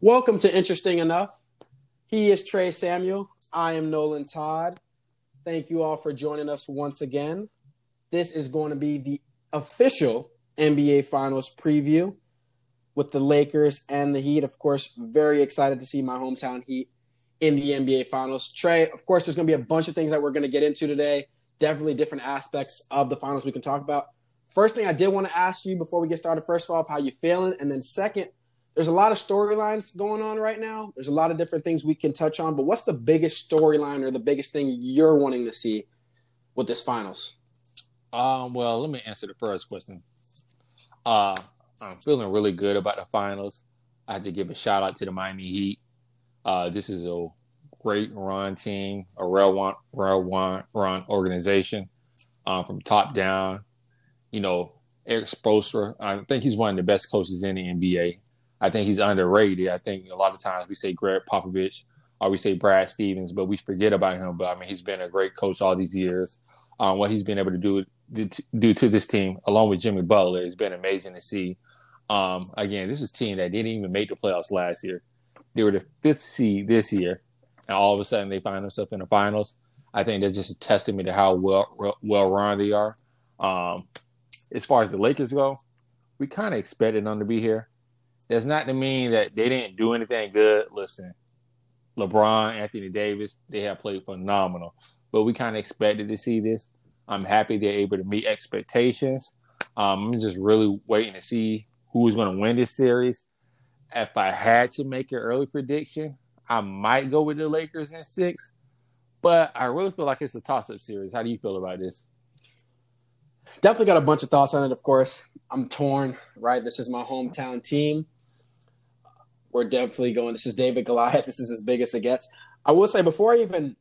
Welcome to Interesting Enough. He is Trey Samuel. I am Nolan Todd. Thank you all for joining us once again. This is going to be the official NBA Finals preview with the Lakers and the Heat. Of course, very excited to see my hometown Heat in the NBA Finals. Trey, of course, there's going to be a bunch of things that we're going to get into today. Definitely different aspects of the finals we can talk about. First thing I did want to ask you before we get started, first of all, how you feeling? And then second, there's a lot of storylines going on right now. There's a lot of different things we can touch on, but what's the biggest storyline or the biggest thing you're wanting to see with this finals? Um, well, let me answer the first question. Uh, I'm feeling really good about the finals. I have to give a shout out to the Miami Heat. Uh, this is a great run team, a real one run organization um, from top down. You know, Erik Spoelstra, I think he's one of the best coaches in the NBA. I think he's underrated. I think a lot of times we say Gregg Popovich or we say Brad Stevens, but we forget about him. But I mean, he's been a great coach all these years. Um, what he's been able to do do to this team, along with Jimmy Butler, has been amazing to see. Um, again, this is a team that didn't even make the playoffs last year. They were the fifth seed this year, and all of a sudden they find themselves in the finals. I think that's just a testament to how well well run they are. Um, as far as the Lakers go, we kind of expected them to be here. That's not to mean that they didn't do anything good. Listen, LeBron, Anthony Davis, they have played phenomenal. But we kind of expected to see this. I'm happy they're able to meet expectations. Um, I'm just really waiting to see who's going to win this series. If I had to make an early prediction, I might go with the Lakers in six. But I really feel like it's a toss-up series. How do you feel about this? Definitely got a bunch of thoughts on it. Of course, I'm torn. Right, this is my hometown team we're definitely going. This is David Goliath. This is as big as it gets. I will say before I even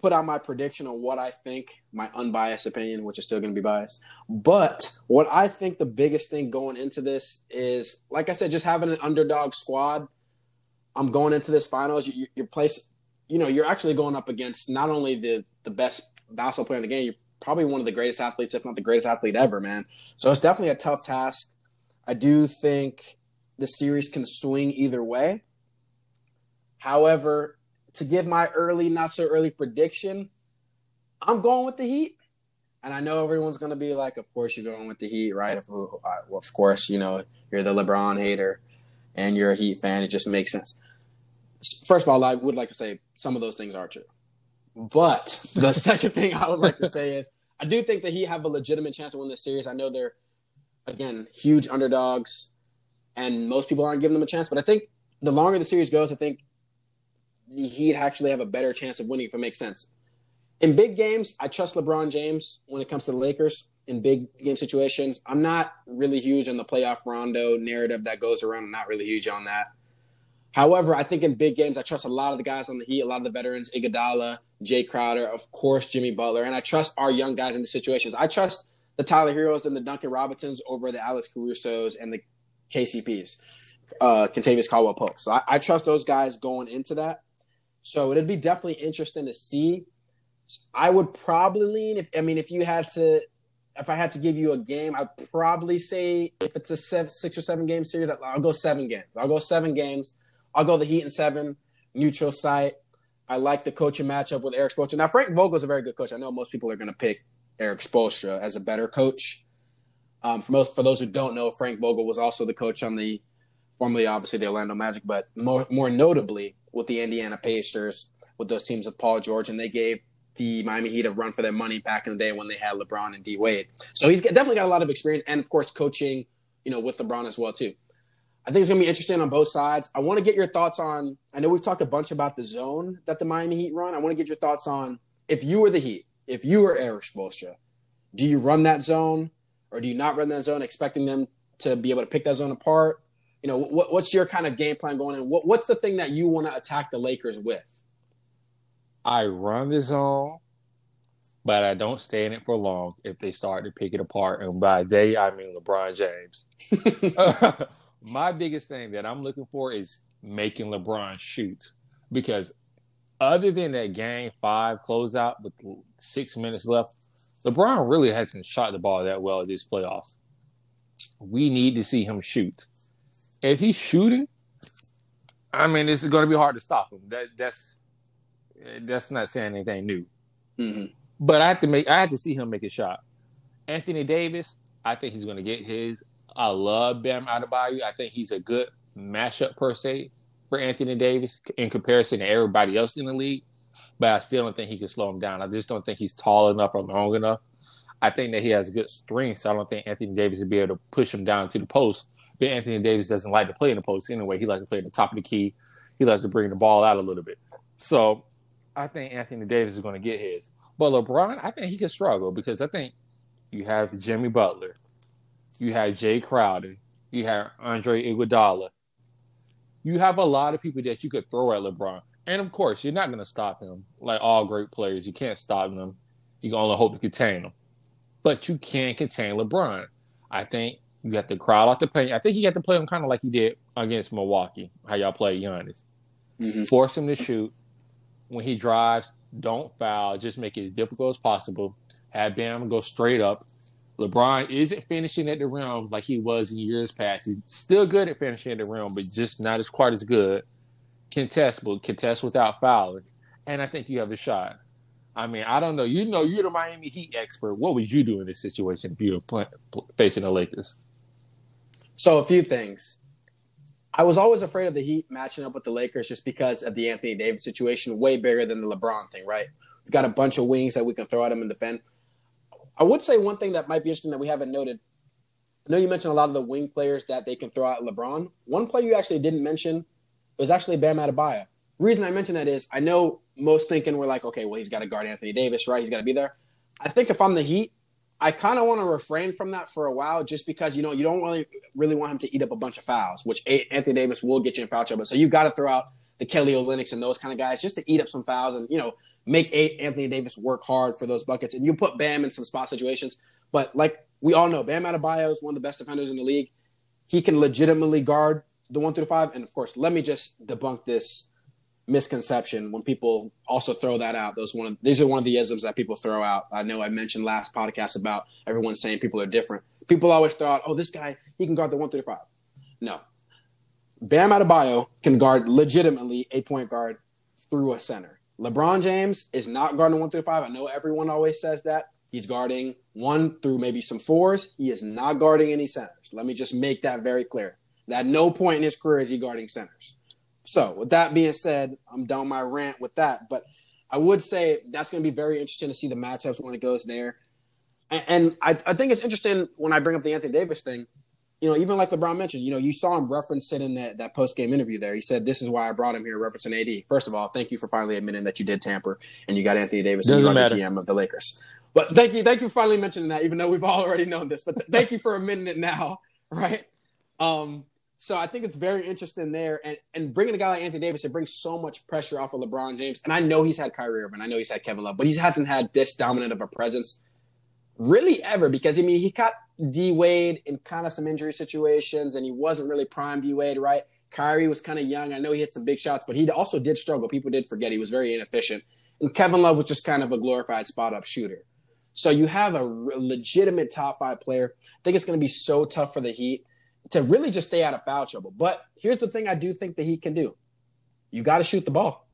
put out my prediction on what I think, my unbiased opinion, which is still going to be biased, but what I think the biggest thing going into this is, like I said, just having an underdog squad. I'm going into this finals. You, your place, you know, you're actually going up against not only the the best basketball player in the game, you're probably one of the greatest athletes, if not the greatest athlete ever, man. So it's definitely a tough task. I do think the series can swing either way. However, to give my early, not so early prediction, I'm going with the Heat. And I know everyone's going to be like, of course you're going with the Heat, right? Of, of course, you know, you're the LeBron hater and you're a Heat fan. It just makes sense. First of all, I would like to say some of those things are true. But the second thing I would like to say is I do think that he have a legitimate chance to win this series. I know they're, again, huge underdogs and most people aren't giving them a chance. But I think the longer the series goes, I think he'd actually have a better chance of winning if it makes sense. In big games, I trust LeBron James when it comes to the Lakers in big game situations. I'm not really huge on the playoff Rondo narrative that goes around. I'm not really huge on that. However, I think in big games, I trust a lot of the guys on the Heat, a lot of the veterans, Iguodala, Jae Crowder, of course, Jimmy Butler, and I trust our young guys in the situations. I trust the Tyler Herros and the Duncan Robinsons over the Alex Carusos and the KCPs, uh, Kentavious Caldwell Pope. So I, I trust those guys going into that. So it'd be definitely interesting to see. I would probably lean if I mean if you had to if I had to give you a game, I'd probably say if it's a seven, six or seven game series, I'll go seven games. I'll go seven games. I'll go the Heat in seven, neutral site. I like the coaching matchup with Erik Spoelstra. Now Frank Vogel is a very good coach. I know most people are going to pick Erik Spoelstra as a better coach. Um, for most for those who don't know, Frank Vogel was also the coach on the formerly obviously the Orlando Magic, but more more notably with the Indiana Pacers with those teams with Paul George, and they gave the Miami Heat a run for their money back in the day when they had LeBron and D Wade. So he's definitely got a lot of experience, and of course, coaching, you know, with LeBron as well too. I think it's going to be interesting on both sides. I want to get your thoughts on. I know we've talked a bunch about the zone that the Miami Heat run. I want to get your thoughts on if you were the Heat, if you were Erik Spoelstra, do you run that zone? Or do you not run that zone, expecting them to be able to pick that zone apart? You know, what, what's your kind of game plan going in? What, what's the thing that you want to attack the Lakers with? I run the zone, but I don't stay in it for long if they start to pick it apart. And by they, I mean LeBron James. My biggest thing that I'm looking for is making LeBron shoot because other than that game five closeout with six minutes left, LeBron really hasn't shot the ball that well in these playoffs. We need to see him shoot. If he's shooting, I mean, it's going to be hard to stop him. That that's that's not saying anything new. Mm-hmm. But I have to make I have to see him make a shot. Anthony Davis, I think he's going to get his. I love Bam Adebayo. I think he's a good mashup per se for Anthony Davis in comparison to everybody else in the league. But I still don't think he can slow him down. I just don't think he's tall enough or long enough. I think that he has good strength, so I don't think Anthony Davis will be able to push him down to the post. But Anthony Davis doesn't like to play in the post anyway. He likes to play at the top of the key. He likes to bring the ball out a little bit. So I think Anthony Davis is going to get his. But LeBron, I think he can struggle because I think you have Jimmy Butler, you have Jae Crowder, you have Andre Iguodala. You have a lot of people that you could throw at LeBron. And of course, you're not going to stop him. Like all great players, you can't stop them. You can only hope to contain them. But you can contain LeBron. I think you have to crowd out the paint. I think you have to play him kind of like you did against Milwaukee, how y'all play Giannis. Mm-hmm. Force him to shoot. When he drives, don't foul. Just make it as difficult as possible. Have Bam go straight up. LeBron isn't finishing at the rim like he was in years past. He's still good at finishing at the rim, but just not as quite as good. Contest, but contest without fouling. And I think you have a shot. I mean, I don't know. You know, you're the Miami Heat expert. What would you do in this situation if you were play, facing the Lakers? So a few things. I was always afraid of the Heat matching up with the Lakers just because of the Anthony Davis situation, way bigger than the LeBron thing, right? We've got a bunch of wings that we can throw at him and defend. I would say one thing that might be interesting that we haven't noted. I know you mentioned a lot of the wing players that they can throw at LeBron. One player you actually didn't mention was actually Bam Adebayo. Reason I mention that is I know most thinking we're like, okay, well he's got to guard Anthony Davis, right? He's got to be there. I think if I'm the Heat, I kind of want to refrain from that for a while, just because you know you don't really really want him to eat up a bunch of fouls, which Anthony Davis will get you in foul trouble. So you got to throw out the Kelly Olynyk's and those kind of guys just to eat up some fouls and you know make Anthony Davis work hard for those buckets. And you put Bam in some spot situations, but like we all know, Bam Adebayo is one of the best defenders in the league. He can legitimately guard the one through five. And of course, let me just debunk this misconception when people also throw that out. Those one of, these are one of the isms that people throw out. I know I mentioned last podcast about everyone saying people are different. People always throw out, oh, this guy he can guard the one through five. No, Bam Adebayo can guard legitimately a point guard through a center. LeBron James is not guarding one through five. I know everyone always says that. He's guarding one through maybe some fours. He is not guarding any centers. Let me just make that very clear. At no point in his career is he guarding centers. So, with that being said, I'm done my rant with that. But I would say that's going to be very interesting to see the matchups when it goes there. And, and I, I, think it's interesting when I bring up the Anthony Davis thing. You know, even like LeBron mentioned, you know, you saw him reference it in that, that post game interview there. He said, This is why I brought him here, referencing AD. First of all, thank you for finally admitting that you did tamper and you got Anthony Davis Doesn't and you are the GM of the Lakers. But thank you, thank you for finally mentioning that, even though we've all already known this. But th- thank you for admitting it now, right? Um, so I think it's very interesting there, and and bringing a guy like Anthony Davis, it brings so much pressure off of LeBron James. And I know he's had Kyrie Irving, I know he's had Kevin Love, but he hasn't had this dominant of a presence really ever. Because I mean, he got D Wade in kind of some injury situations, and he wasn't really prime D Wade, right? Kyrie was kind of young. I know he hit some big shots, but he also did struggle. People did forget he was very inefficient, and Kevin Love was just kind of a glorified spot up shooter. So you have a legitimate top five player. I think it's going to be so tough for the Heat to really just stay out of foul trouble. But here's the thing I do think the Heat can do. You got to shoot the ball.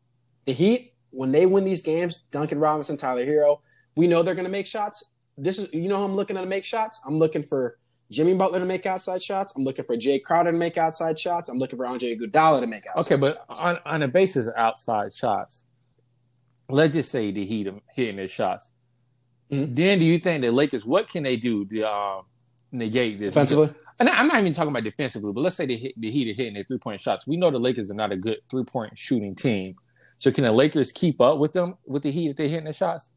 The Heat, when they win these games, Duncan Robinson, Tyler Herro, we know they're going to make shots. This is, you know, I'm looking at to make shots. I'm looking for Jimmy Butler to make outside shots. I'm looking for Jae Crowder to make outside shots. I'm looking for Andre Iguodala to make outside. Okay, but shots. on on the basis of outside shots, let's just say the Heat are hitting their shots. Mm-hmm. Then do you think the Lakers? What can they do to uh, negate this? Defensively, and I'm not even talking about defensively, but let's say they hit, the Heat are hitting their three point shots. We know the Lakers are not a good three point shooting team. So can the Lakers keep up with them with the Heat if they're hitting their shots?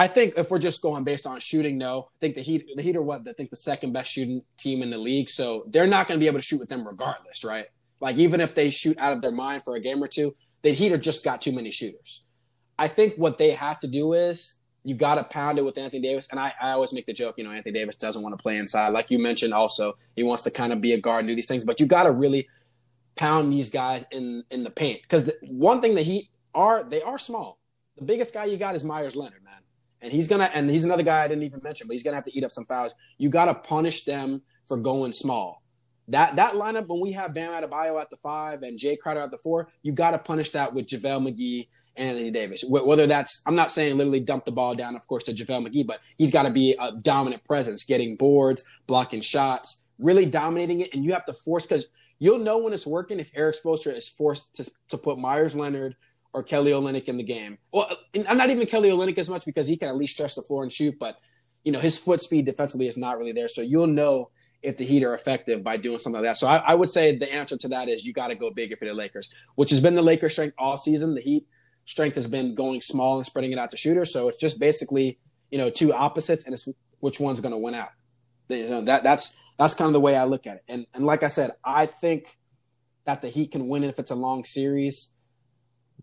I think if we're just going based on shooting, no. I think the Heat, the Heat are what I think the second best shooting team in the league, so they're not going to be able to shoot with them regardless, right? Like even if they shoot out of their mind for a game or two, the Heat are just got too many shooters. I think what they have to do is you got to pound it with Anthony Davis. And I, I always make the joke, you know, Anthony Davis doesn't want to play inside. Like you mentioned, also, he wants to kind of be a guard and do these things, but you got to really pound these guys in, in the paint. Because one thing that he are, they are small. The biggest guy you got is Meyers Leonard, man. And he's going to, and he's another guy I didn't even mention, but he's going to have to eat up some fouls. You got to punish them for going small. that that lineup when we have Bam Adebayo at the five and Jae Crowder at the four, you got to punish that with JaVale McGee Anthony Davis. Whether that's I'm not saying literally dump the ball down, of course, to JaVale McGee, but he's got to be a dominant presence, getting boards, blocking shots, really dominating it, and you have to force because you'll know when it's working if Erik Spoelstra is forced to, to put Meyers Leonard or Kelly Olynyk in the game. Well, I'm not even Kelly Olynyk as much because he can at least stretch the floor and shoot, but you know his foot speed defensively is not really there. So you'll know if the Heat are effective by doing something like that. So I, I would say the answer to that is you got to go bigger for the Lakers, which has been the Lakers' strength all season. The Heat strength has been going small and spreading it out to shooters. So it's just basically you know two opposites, and it's which one's going to win out. You know, that that's that's kind of the way I look at it. And and like I said, I think that the Heat can win if it's a long series.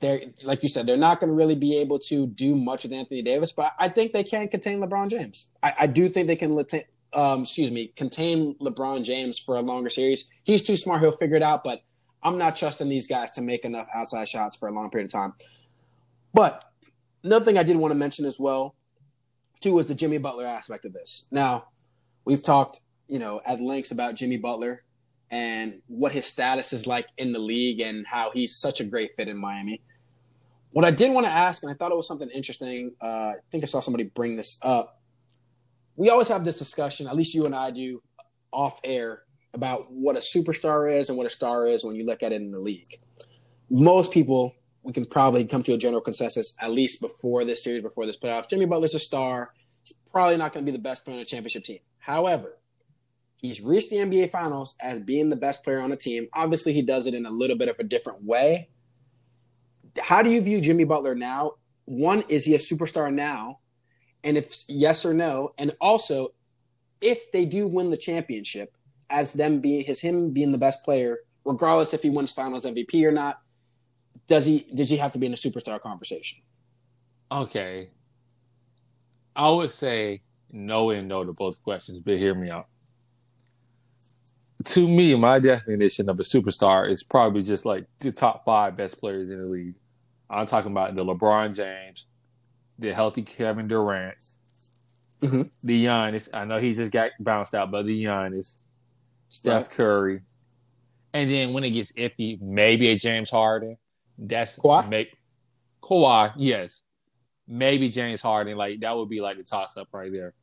They're like you said, they're not going to really be able to do much with Anthony Davis, but I think they can contain LeBron James. I, I do think they can um, excuse me, contain LeBron James for a longer series. He's too smart; he'll figure it out. But I'm not trusting these guys to make enough outside shots for a long period of time. But another thing I did want to mention as well, too, was the Jimmy Butler aspect of this. Now, we've talked, you know, at lengths about Jimmy Butler and what his status is like in the league and how he's such a great fit in Miami. What I did want to ask, and I thought it was something interesting, uh, I think I saw somebody bring this up we always have this discussion, at least you and I do off air, about what a superstar is and what a star is when you look at it in the league. Most people, we can probably come to a general consensus, at least before this series, before this playoff. Jimmy Butler's a star. He's probably not going to be the best player on a championship team. However, he's reached the NBA Finals as being the best player on the team. Obviously, he does it in a little bit of a different way. How do you view Jimmy Butler now? One, is he a superstar now? and if yes or no, and also if they do win the championship, as them being his him being the best player, regardless if he wins Finals MVP or not, does he does he have to be in a superstar conversation? Okay, I would say no and no to both questions, but hear me out. To me, my definition of a superstar is probably just like the top five best players in the league. I'm talking about the LeBron James, the healthy Kevin Durant, mm-hmm. the Giannis. I know he just got bounced out, but the Giannis, Steph right. Curry, and then when it gets iffy, maybe a James Harden. That's Kawhi. Maybe, Kawhi, yes, maybe James Harden. Like that would be like the toss up right there.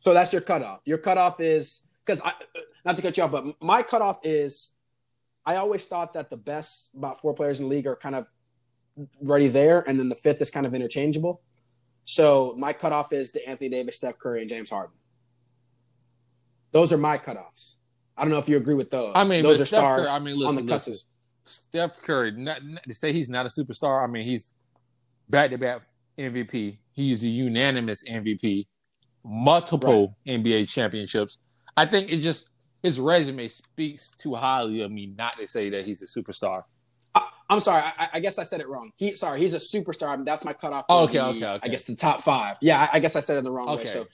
So that's your cutoff. Your cutoff is because I not to cut you off, but my cutoff is I always thought that the best about four players in the league are kind of ready there, and then the fifth is kind of interchangeable. So my cutoff is the Anthony Davis, Steph Curry, and James Harden. Those are my cutoffs. I don't know if you agree with those. I mean, those are Steph stars Curry, I mean, listen, on the cusps. Steph Curry, not, not, to say he's not a superstar. I mean, he's back to back MVP. He's a unanimous MVP, multiple right. NBA championships. I think it just his resume speaks too highly of me not to say that he's a superstar. I'm sorry. I, I, guess I said it wrong. He sorry, he's a superstar. That's my cutoff. Oh, okay, the, okay, okay. I guess the top five. Yeah, I, I guess I said it in the wrong okay. way. So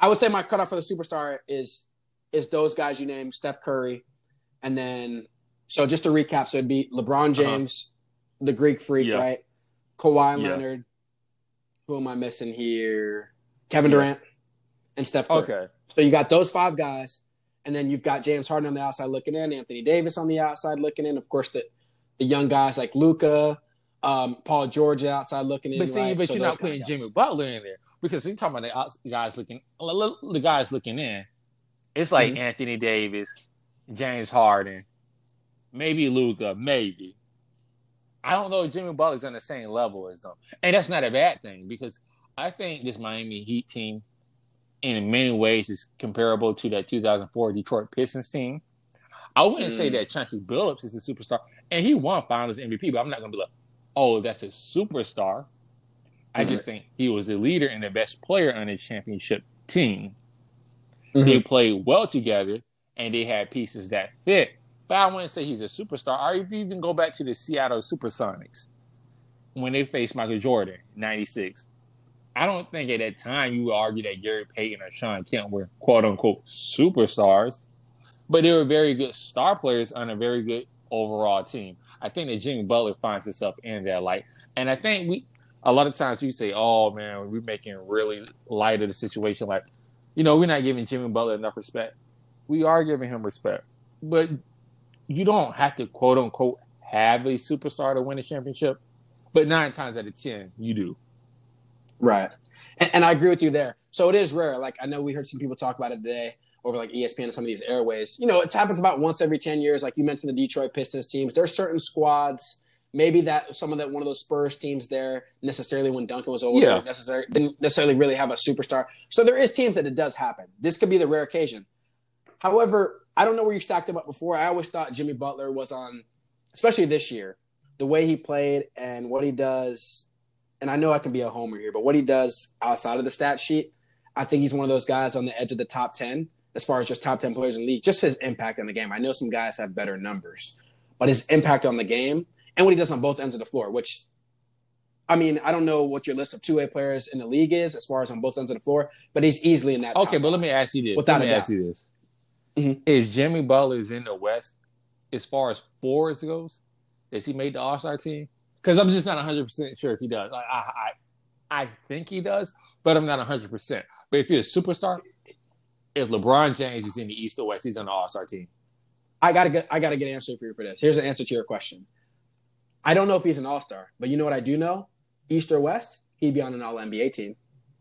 I would say my cutoff for the superstar is is those guys you named, Steph Curry, and then so just to recap, so it'd be LeBron uh-huh. James, uh-huh. the Greek Freak, yep. right? Kawhi yep. Leonard. Who am I missing here? Kevin yep. Durant and Steph Curry. Okay. So you got those five guys, and then you've got James Harden on the outside looking in, Anthony Davis on the outside looking in. Of course, the the young guys like Luka, um, Paul George outside looking in. But see, right? but so you're not putting Jimmy Butler in there because you're talking about the guys looking, the guys looking in. It's like mm-hmm. Anthony Davis, James Harden, maybe Luka, maybe. I don't know if Jimmy Butler's on the same level as them, and that's not a bad thing because I think this Miami Heat team, in many ways, is comparable to that 2004 Detroit Pistons team. I wouldn't mm. say that Chauncey Billups is a superstar and he won Finals MVP. But I'm not gonna be like, oh, that's a superstar. I just think he was a leader and the best player on the championship team. Mm-hmm. They played well together and they had pieces that fit. But I wouldn't say he's a superstar. Or if you even go back to the Seattle Supersonics when they faced Michael Jordan, 96. I don't think at that time you would argue that Gary Payton or Shawn Kemp were quote unquote superstars, but they were very good star players on a very good overall team. I think that Jimmy Butler finds himself in that light. And I think we a lot of times we say, Oh man, we're making really light of the situation. Like, you know, we're not giving Jimmy Butler enough respect. We are giving him respect. but you don't have to quote unquote have a superstar to win a championship. But nine times out of ten, you do. Right. And, and I agree with you there. So it is rare. Like I know we heard some people talk about it today over like ESPN and some of these airways. You know, it happens about once every 10 years. Like you mentioned the Detroit Pistons teams. There's certain squads, maybe that some of that one of those Spurs teams there necessarily when Duncan was over Yeah. necessarily didn't necessarily really have a superstar. So there is teams that it does happen. This could be the rare occasion. However, I don't know where you stacked him up before. I always thought Jimmy Butler was on, especially this year, the way he played and what he does. And I know I can be a homer here, but what he does outside of the stat sheet, I think he's one of those guys on the edge of the top 10 as far as just top 10 players in the league. Just his impact on the game. I know some guys have better numbers, but his impact on the game and what he does on both ends of the floor, which I mean, I don't know what your list of two way players in the league is as far as on both ends of the floor, but he's easily in that. Okay, but let me ask you this. Without let me a ask you this. Mhm. If Jimmy Butler is in the West, as far as fours goes, has he made the All Star team? Because I'm just not 100 percent sure if he does. Like, I, I, I think he does, but I'm not 100. percent But if you're a superstar, if LeBron James is in the East or West, he's on the All Star team. I gotta get I gotta get an answer for you for this. Here's the answer to your question. I don't know if he's an all star, but you know what I do know? East or West, he'd be on an all NBA team.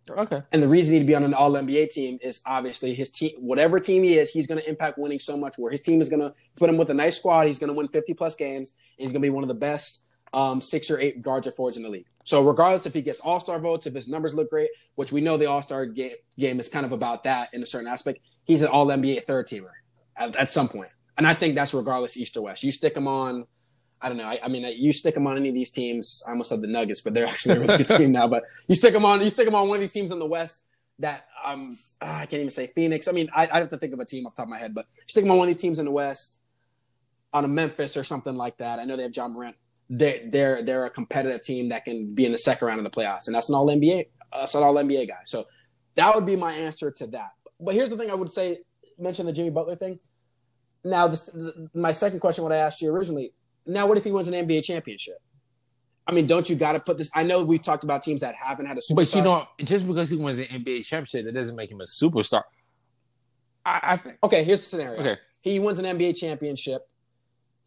Okay. And the reason he'd be on an all NBA team is obviously his team whatever team he is, he's gonna impact winning so much where his team is gonna put him with a nice squad, he's gonna win 50 plus games, he's gonna be one of the best um, six or eight guards or forwards in the league. So regardless if he gets all star votes, if his numbers look great, which we know the all star game, game is kind of about that in a certain aspect, he's an all NBA third teamer at, at some point. And I think that's regardless East or West. You stick him on, I don't know. I, I mean, you stick them on any of these teams. I almost said the Nuggets, but they're actually a really good team now. But you stick them on, you stick them on one of these teams in the West that um ah, I can't even say Phoenix. I mean, I, I have to think of a team off the top of my head, but stick them on one of these teams in the West, on a Memphis or something like that. I know they have Ja Morant. They they're they're a competitive team that can be in the second round of the playoffs, and that's an All NBA, uh, that's an All NBA guy. So that would be my answer to that. But here's the thing: I would say mention the Jimmy Butler thing. Now, this, my second question, what I asked you originally. Now, what if he wins an NBA championship? I mean, don't you got to put this? I know we've talked about teams that haven't had a superstar. But you don't just because he wins an NBA championship, that doesn't make him a superstar. I, I think. Okay, here's the scenario. Okay. He wins an NBA championship.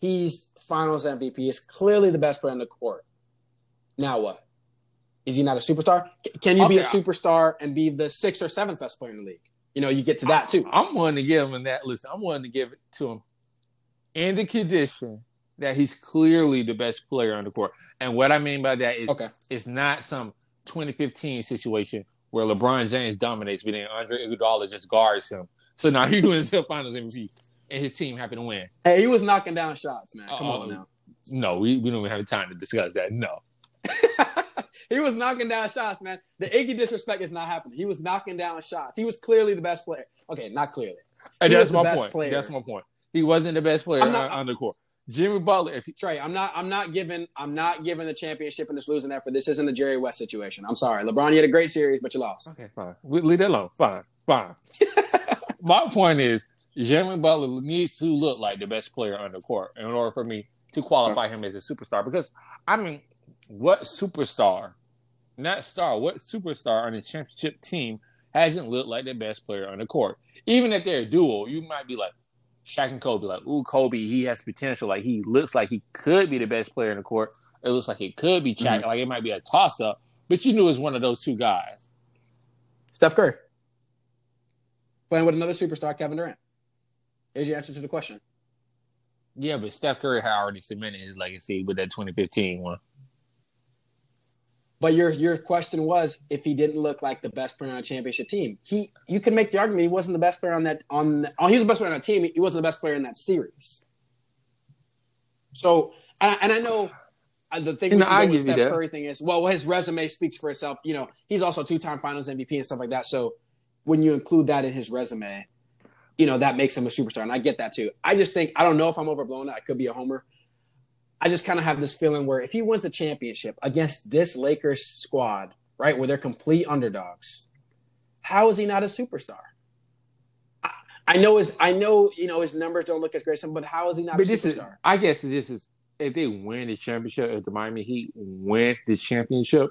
He's Finals MVP. He's clearly the best player on the court. Now what? Is he not a superstar? Can you be a superstar and be the sixth or seventh best player in the league? You know, you get to that too. I'm willing to give him that. Listen, I'm willing to give it to him in the condition that he's clearly the best player on the court. And what I mean by that is Okay. it's not some 2015 situation where LeBron James dominates, but then Andre Iguodala just guards him. So now he wins the Finals MVP, and his team happy to win. Hey, he was knocking down shots, man. Come Uh-oh. on um, now. No, we, we don't even have time to discuss that. No. he was knocking down shots, man. The Iggy disrespect is not happening. He was knocking down shots. He was clearly the best player. Okay, not clearly. And that's my point. player. That's my point. He wasn't the best player not- on, on the court. Jimmy Butler, if he, Trey, I'm not. I'm not giving. I'm not giving the championship and this losing effort. This isn't a Jerry West situation. I'm sorry, LeBron. You had a great series, but you lost. Okay, fine. We leave that alone. Fine, fine. My point is, Jimmy Butler needs to look like the best player on the court in order for me to qualify him as a superstar. Because I mean, what superstar, not star, what superstar on a championship team hasn't looked like the best player on the court? Even if they're a duo, you might be like Shaq and Kobe, like, ooh, Kobe, he has potential. Like he looks like he could be the best player in the court. It looks like it could be Shaq. Mm-hmm. Like it might be a toss up, but you knew it was one of those two guys. Steph Curry playing with another superstar, Kevin Durant. Here's your answer to the question. Yeah, but Steph Curry had already cemented his legacy with that 2015 one. But your your question was if he didn't look like the best player on a championship team. He you can make the argument he wasn't the best player on that on oh, he was the best player on that team. He wasn't the best player in that series. So and, I- and I know uh, the thing You know, I the give you Steph that. Curry thing is well his resume speaks for itself. You know he's also two time Finals MVP and stuff like that. So when you include that in his resume, you know that makes him a superstar, and I get that too. I just think I don't know if I'm overblown. I could be a homer. I just kind of have this feeling where if he wins a championship against this Lakers squad, right, where they're complete underdogs, how is he not a superstar? I, I know his, I know you know his numbers don't look as great, but how is he not But a this is, superstar? I guess, this is if they win the championship, if the Miami Heat win the championship,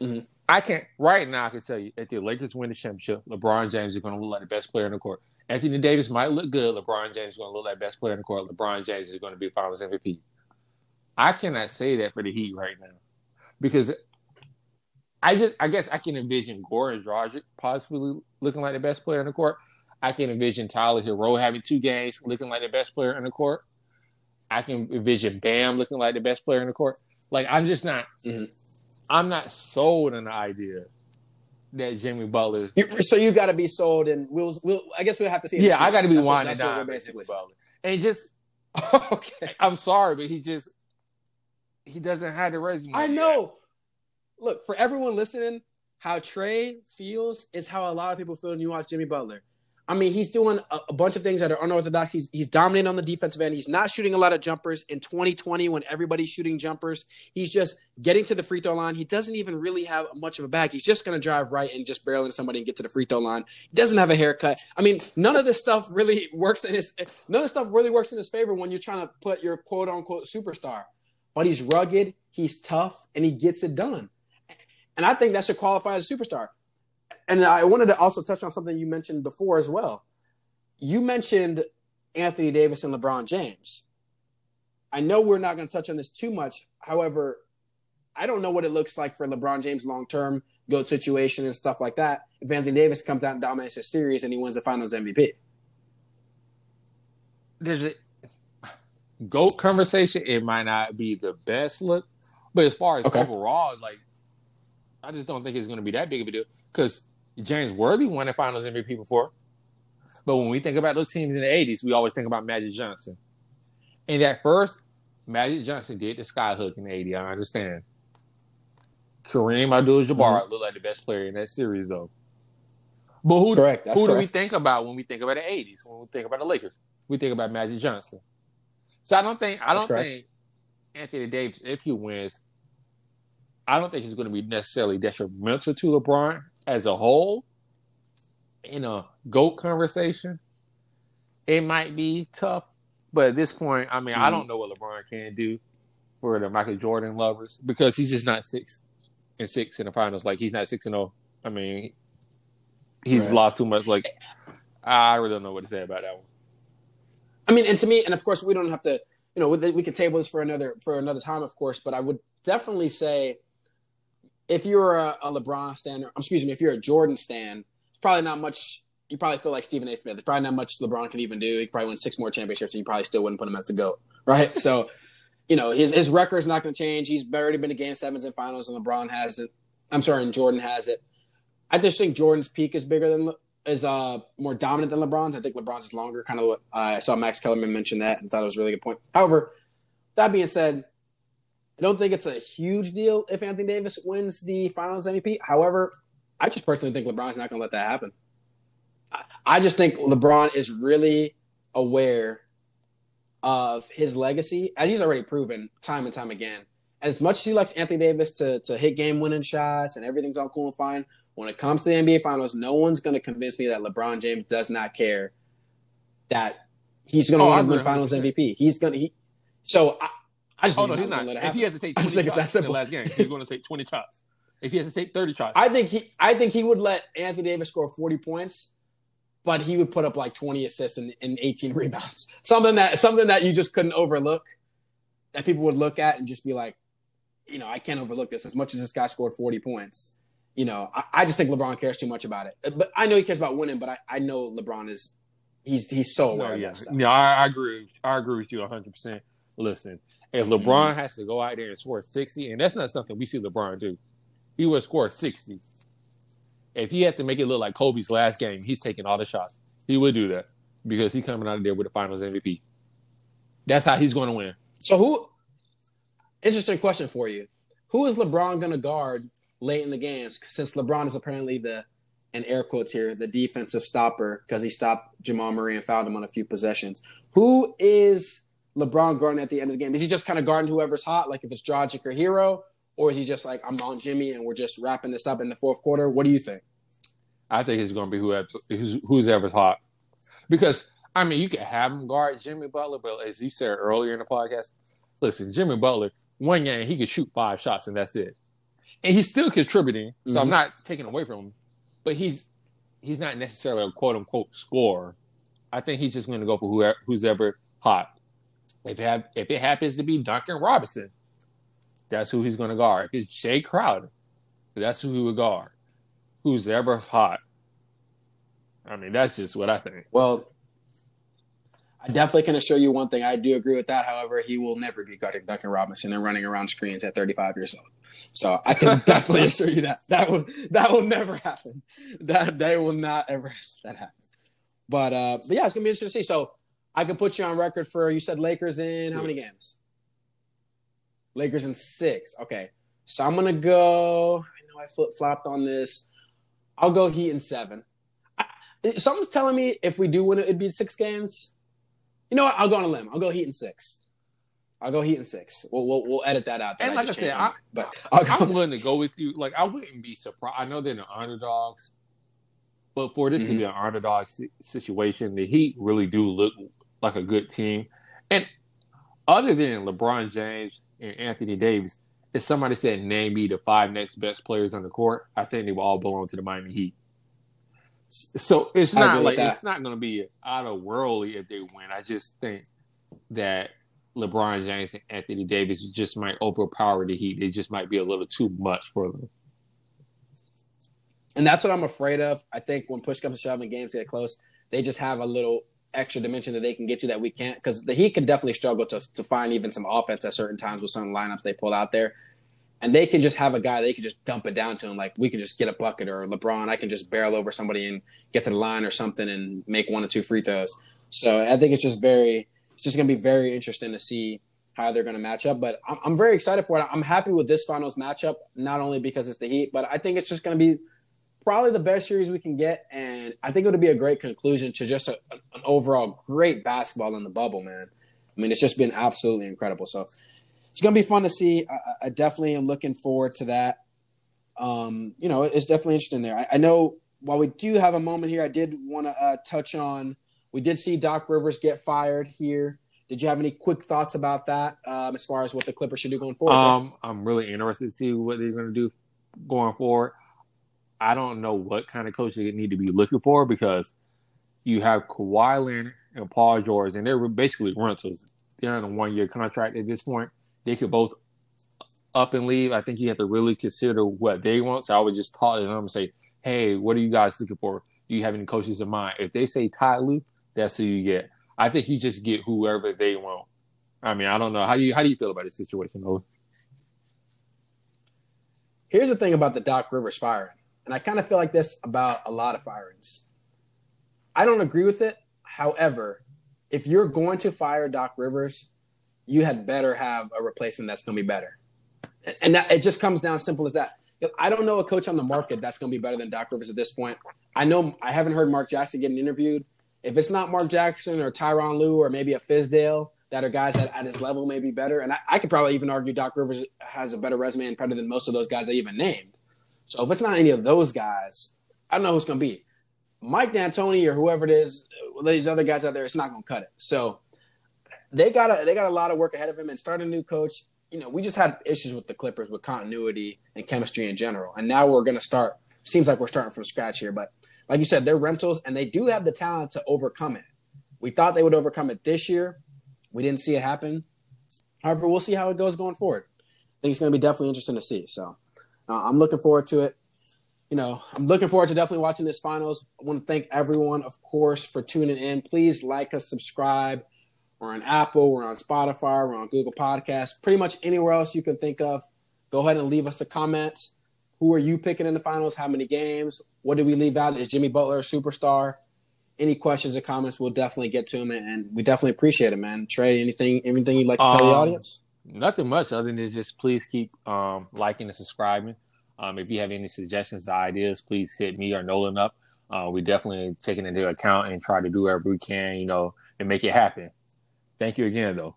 Mhm. I can't right now. I can tell you, if the Lakers win the championship, LeBron James is going to look like the best player in the court. Anthony Davis might look good. LeBron James is going to look like the best player in the court. LeBron James is going to be Finals MVP. I cannot say that for the Heat right now because I just, I guess, I can envision Goran Dragic possibly looking like the best player in the court. I can envision Tyler Herro having two games looking like the best player in the court. I can envision Bam looking like the best player in the court. Like I'm just not. Mm-hmm. I'm not sold on the idea that Jimmy Butler. So you got to be sold, and we'll, we'll. I guess we'll have to see. Yeah, I got to be winding down basically. Butler. And just okay. I'm sorry, but he just he doesn't have the resume. I know. Look for everyone listening. How Trey feels is how a lot of people feel when you watch Jimmy Butler. I mean, he's doing a, a, bunch of things that are unorthodox. He's he's dominating on the defensive end. He's not shooting a lot of jumpers in 2020 when everybody's shooting jumpers. He's just getting to the free throw line. He doesn't even really have much of a bag. He's just going to drive right and just barrel into somebody and get to the free throw line. He doesn't have a haircut. I mean, none of this stuff really works in his none of this stuff really works in his favor when you're trying to put your quote unquote superstar. But he's rugged, he's tough, and he gets it done. And I think that should qualify as a superstar and I wanted to also touch on something you mentioned before as well. You mentioned Anthony Davis and LeBron James. I know we're not going to touch on this too much. However, I don't know what it looks like for LeBron James long term, GOAT situation and stuff like that. If Anthony Davis comes out and dominates his series and he wins the finals MVP. There's a GOAT conversation. It might not be the best look, but as far as okay. overall, like, I just don't think it's going to be that big of a deal because James Worthy won a Finals MVP before. But when we think about those teams in the 80s, we always think about Magic Johnson. And at first, Magic Johnson did the skyhook in the 80s. I understand. Kareem Abdul-Jabbar mm-hmm. looked like the best player in that series, though. But who, correct. who correct. do we think about when we think about the 80s? When we think about the Lakers, we think about Magic Johnson. So I don't think I don't think Anthony Davis, if he wins, I don't think he's going to be necessarily detrimental to LeBron as a whole in a GOAT conversation, it might be tough. But at this point, I mean, mm-hmm. I don't know what LeBron can do for the Michael Jordan lovers because he's just not six and six in the finals. Like he's not six and zero. Oh. I mean, he's right. lost too much. Like I really don't know what to say about that one. I mean, and to me, and of course, we don't have to. You know, we could table this for another for another time, of course. But I would definitely say if you're a, a LeBron stan, or, excuse me, if you're a Jordan stan, it's probably not much. You probably feel like Stephen A. Smith. There's probably not much LeBron can even do. He probably win six more championships, and you probably still wouldn't put him as the goat, right? so, you know, his his record's not going to change. He's already been to Game Sevens and Finals, and LeBron hasn't. I'm sorry, and Jordan has it. I just think Jordan's peak is bigger than is uh more dominant than LeBron's. I think LeBron's is longer. Kind of what uh, I saw Max Kellerman mention that and thought it was a really good point. However, that being said, I don't think it's a huge deal if Anthony Davis wins the Finals MVP. However, I just personally think LeBron's not going to let that happen. I just think LeBron is really aware of his legacy, as he's already proven time and time again. As much as he likes Anthony Davis to, to hit game winning shots and everything's all cool and fine, when it comes to the NBA Finals, no one's going to convince me that LeBron James does not care that he's going to oh, win Finals MVP. He's going to. He, so I, I just oh no, he's not. If he has to take 20 shots in the last game, he's going to take 20 shots. If he has to take 30 shots, I think he, I think he would let Anthony Davis score 40 points, but he would put up like 20 assists and, and 18 rebounds. Something that, something that you just couldn't overlook. That people would look at and just be like, you know, I can't overlook this as much as this guy scored 40 points. You know, I, I just think LeBron cares too much about it. Uh, but I know he cares about winning, but I, I know LeBron is he's he's so aware no, yeah. Yeah, I, I agree. I agree with you 100. percent Listen, if LeBron mm-hmm. has to go out there and score 60, and that's not something we see LeBron do, he would score 60. If he had to make it look like Kobe's last game, he's taking all the shots. He would do that because he's coming out of there with the finals MVP. That's how he's going to win. So, who, interesting question for you. Who is LeBron going to guard late in the games? Since LeBron is apparently the, in air quotes here, the defensive stopper because he stopped Jamal Murray and fouled him on a few possessions. Who is LeBron guarding at the end of the game? Is he just kind of guarding whoever's hot, like if it's Dragic or Herro, or is he just like I'm on Jimmy and we're just wrapping this up in the fourth quarter? What do you think? I think it's going to be whoever who's, who's ever's hot, because I mean you can have him guard Jimmy Butler, but as you said earlier in the podcast, listen, Jimmy Butler one game he could shoot five shots and that's it. and he's still contributing. So Mhm. I'm not taking away from him, but he's he's not necessarily a quote unquote scorer. I think he's just going to go for whoever who's ever hot. If it have, if it happens to be Duncan Robinson, that's who he's going to guard. If it's Jae Crowder, that's who he would guard. Who's ever hot. I mean, that's just what I think. Well, I definitely can assure you one thing. I do agree with that. However, he will never be guarding Duncan Robinson and running around screens at 35 years old. So I can definitely assure you that that will that will never happen. That they will not ever that happen. But uh, but yeah, it's gonna be interesting to see. So I can put you on record for you said Lakers in how many games? Lakers in six. Okay, so I'm gonna go. I know I flip flopped on this. I'll go Heat in seven. I, something's telling me if we do win it, it'd be six games. You know what? I'll go on a limb. I'll go Heat in six. I'll go Heat in six. We'll we'll, we'll edit that out. that And like I said, I, but I'll I'm willing to go with you. Like I wouldn't be surprised. I know they're the underdogs, but for this to be mm-hmm. an underdog situation, the Heat really do look like a good team. And other than LeBron James and Anthony Davis, if somebody said name me the five next best players on the court, I think they will all belong to the Miami Heat. So it's not like it's not going to be out of worldly if they win. I just think that LeBron James and Anthony Davis just might overpower the Heat. It just might be a little too much for them. And that's what I'm afraid of. I think when push comes to shove and games get close, they just have a little extra dimension that they can get to that we can't. Because the Heat can definitely struggle to to find even some offense at certain times with some lineups they pull out there. And they can just have a guy they can just dump it down to him. Like we can just get a bucket or LeBron, I can just barrel over somebody and get to the line or something and make one or two free throws. So I think it's just very, it's just going to be very interesting to see how they're going to match up. But I'm, I'm very excited for it. I'm happy with this finals matchup, not only because it's the Heat, but I think it's just going to be probably the best series we can get, and I think it'll be a great conclusion to just a, an overall great basketball in the bubble, man. I mean, it's just been absolutely incredible. So it's gonna be fun to see. I, I- definitely am looking forward to that. Um, you know, it's definitely interesting there. I, I know while we do have a moment here, I did want to uh, touch on. We did see Doc Rivers get fired here. Did you have any quick thoughts about that um, as far as what the Clippers should do going forward? Um, I'm really interested to see what they're going to do going forward. I don't know what kind of coach they need to be looking for because you have Kawhi Leonard and Paul George, and they're basically rentals. They're on a one year contract at this point. They could both up and leave. I think you have to really consider what they want. So I would just talk to them and say, "Hey, what are you guys looking for? Do you have any coaches in mind?" If they say Ty Lue, that's who you get. I think you just get whoever they want. I mean, I don't know how do you how do you feel about this situation, Owen? Here's the thing about the Doc Rivers firing, and I kind of feel like this about a lot of firings. I don't agree with it. However, if you're going to fire Doc Rivers, you had better have a replacement that's going to be better. And that it just comes down simple as that. I don't know a coach on the market that's going to be better than Doc Rivers at this point. I know I haven't heard Mark Jackson getting interviewed. If it's not Mark Jackson or Tyronn Lue or maybe a Fizdale that are guys that at his level may be better, and I, I could probably even argue Doc Rivers has a better resume and better than most of those guys I even named. So if it's not any of those guys, I don't know who's going to be. Mike D'Antoni or whoever it is, these other guys out there, it's not going to cut it. So they got a they got a lot of work ahead of him and starting a new coach. You know, we just had issues with the Clippers with continuity and chemistry in general, and now we're going to start. Seems like we're starting from scratch here, but like you said, they're rentals and they do have the talent to overcome it. We thought they would overcome it this year. We didn't see it happen. However, we'll see how it goes going forward. I think it's going to be definitely interesting to see. So uh, I'm looking forward to it. You know, I'm looking forward to definitely watching this finals. I want to thank everyone, of course, for tuning in. Please like us, subscribe. We're on Apple, we're on Spotify, we're on Google Podcasts, pretty much anywhere else you can think of. Go ahead and leave us a comment. Who are you picking in the finals? How many games? What did we leave out? Is Jimmy Butler a superstar? Any questions or comments, we'll definitely get to them, and we definitely appreciate it, man. Trey, anything, anything you'd like to tell the Um, audience? Nothing much other than just please keep um, liking and subscribing. Um, if you have any suggestions or ideas, please hit me or Nolan up. Uh, we definitely take it into account and try to do whatever we can, you know, and make it happen. Thank you again, though.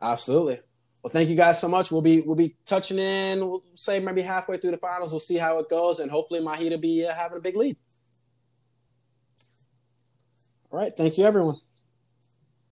Absolutely. Well, thank you guys so much. We'll be we'll be touching in. We'll say maybe halfway through the finals. We'll see how it goes, and hopefully, will be uh, having a big lead. All right. Thank you, everyone.